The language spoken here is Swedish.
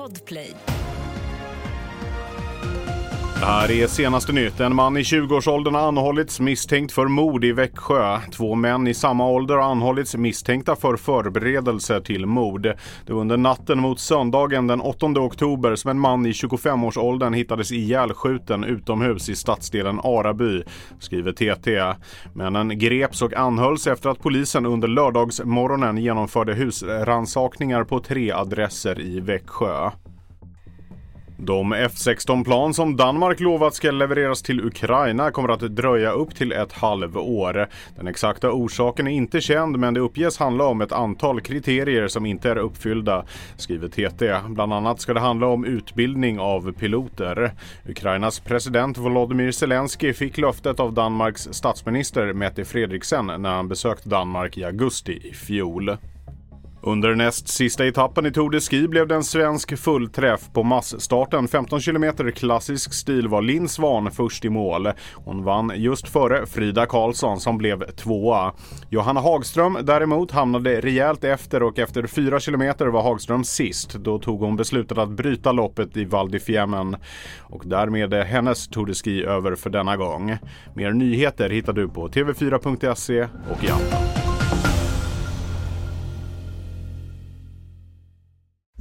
Podplay. Det här är senaste nytt. En man i 20-årsåldern har anhållits misstänkt för mord i Växjö. Två män i samma ålder har anhållits misstänkta för förberedelse till mord. Det var under natten mot söndagen den 8 oktober som en man i 25-årsåldern hittades ihjälskjuten utomhus i stadsdelen Araby, skriver TT. Männen greps och anhölls efter att polisen under lördagsmorgonen genomförde husransakningar på tre adresser i Växjö. De F16-plan som Danmark lovat ska levereras till Ukraina kommer att dröja upp till ett halvår. Den exakta orsaken är inte känd men det uppges handla om ett antal kriterier som inte är uppfyllda, skriver TT. Bland annat ska det handla om utbildning av piloter. Ukrainas president Volodymyr Zelensky fick löftet av Danmarks statsminister Mette Frederiksen när han besökt Danmark i augusti i fjol. Under näst sista etappen i Tour de Ski blev det en svensk fullträff. På massstarten 15 km klassisk stil var Linn Svan först i mål. Hon vann just före Frida Karlsson som blev tvåa. Johanna Hagström däremot hamnade rejält efter och efter 4 km var Hagström sist. Då tog hon beslutet att bryta loppet i Val di Fiemmen. Och därmed är hennes Tour de Ski över för denna gång. Mer nyheter hittar du på tv4.se och i appen.